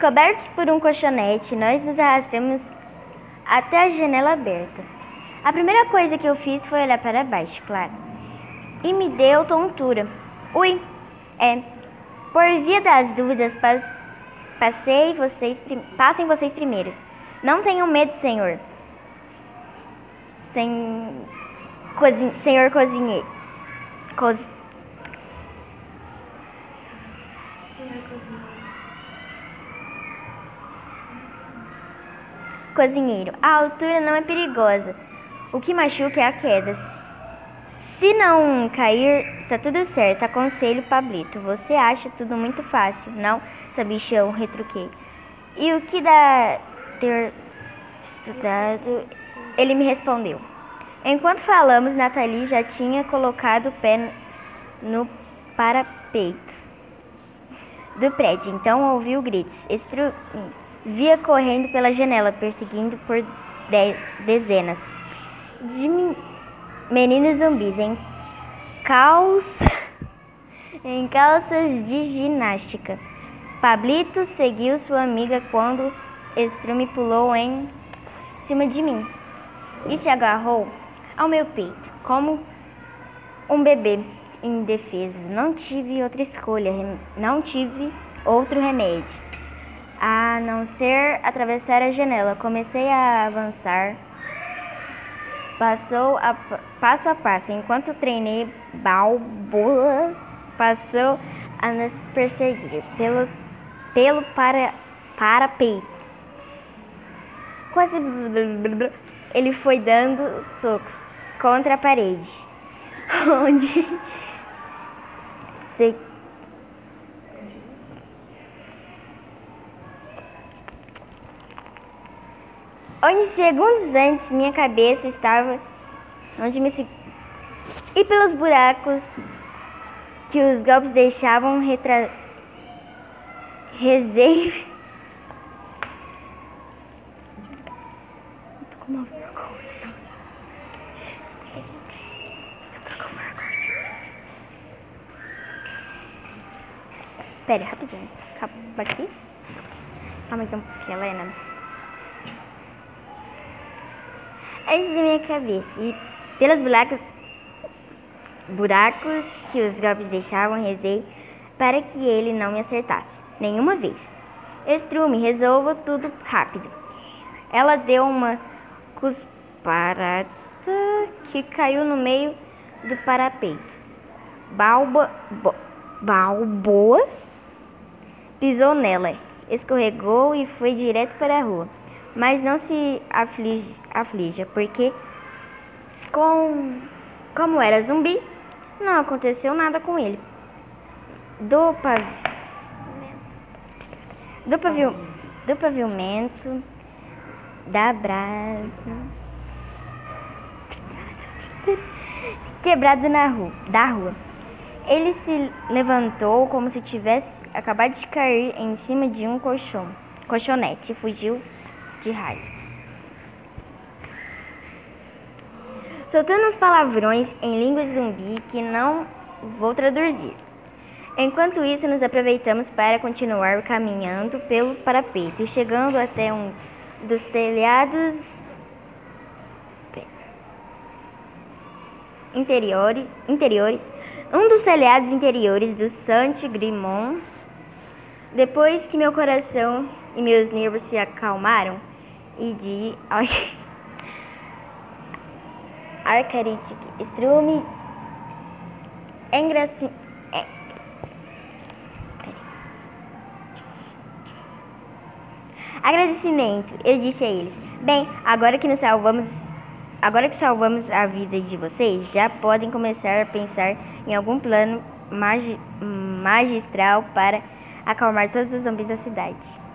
Cobertos por um colchonete, nós nos arrastamos até a janela aberta. A primeira coisa que eu fiz foi olhar para baixo, claro. E me deu tontura. Ui, é. Por via das dúvidas, pas, passei vocês, passem vocês primeiro. Não tenham medo, senhor. Sem, cozin, senhor cozinheiro. Coz, cozinheiro. A altura não é perigosa. O que machuca é a queda. Se não cair, está tudo certo. Aconselho Pablito. Você acha tudo muito fácil, não? Sabichão, retruquei. E o que dá ter estudado? Ele me respondeu. Enquanto falamos, Nathalie já tinha colocado o pé no parapeito do prédio. Então ouviu gritos. Estru via correndo pela janela, perseguindo por de dezenas de meninos zumbis em em calças de ginástica. Pablito seguiu sua amiga quando Strume pulou em cima de mim e se agarrou ao meu peito como um bebê indefeso. Não tive outra escolha, não tive outro remédio a não ser atravessar a janela. Comecei a avançar passou a, passo a passo, enquanto treinei Balboa passou a nos perseguir pelo, pelo para, para peito. Quase ele foi dando socos contra a parede, onde se onde segundos antes minha cabeça estava onde me e pelos buracos que os golpes deixavam retra... rezei pera rapidinho. Acaba aqui. Só mais um pouquinho Helena antes da minha cabeça e pelos buracos, buracos que os golpes deixavam, rezei para que ele não me acertasse nenhuma vez. Estrume, resolva tudo rápido. Ela deu uma cusparada que caiu no meio do parapeito. Balba, bo, Balboa pisou nela, escorregou e foi direto para a rua. Mas não se aflige, aflija, porque com, como era zumbi, não aconteceu nada com ele. Do, pav, do, pavio, do pavimento da brasa quebrado na rua, da rua. Ele se levantou como se tivesse acabado de cair em cima de um colchão, colchonete e fugiu de raiva. Soltando uns palavrões em língua zumbi que não vou traduzir. Enquanto isso, nos aproveitamos para continuar caminhando pelo parapeito e chegando até um dos telhados interiores, interiores, um dos telhados interiores do Saint Grimont. Depois que meu coração e meus nervos se acalmaram, e de Arcaritic Strume Engraci... É. Agradecimento, eu disse a eles. Bem, agora que nos salvamos, agora que salvamos a vida de vocês, já podem começar a pensar em algum plano magi magistral para acalmar todos os zumbis da cidade.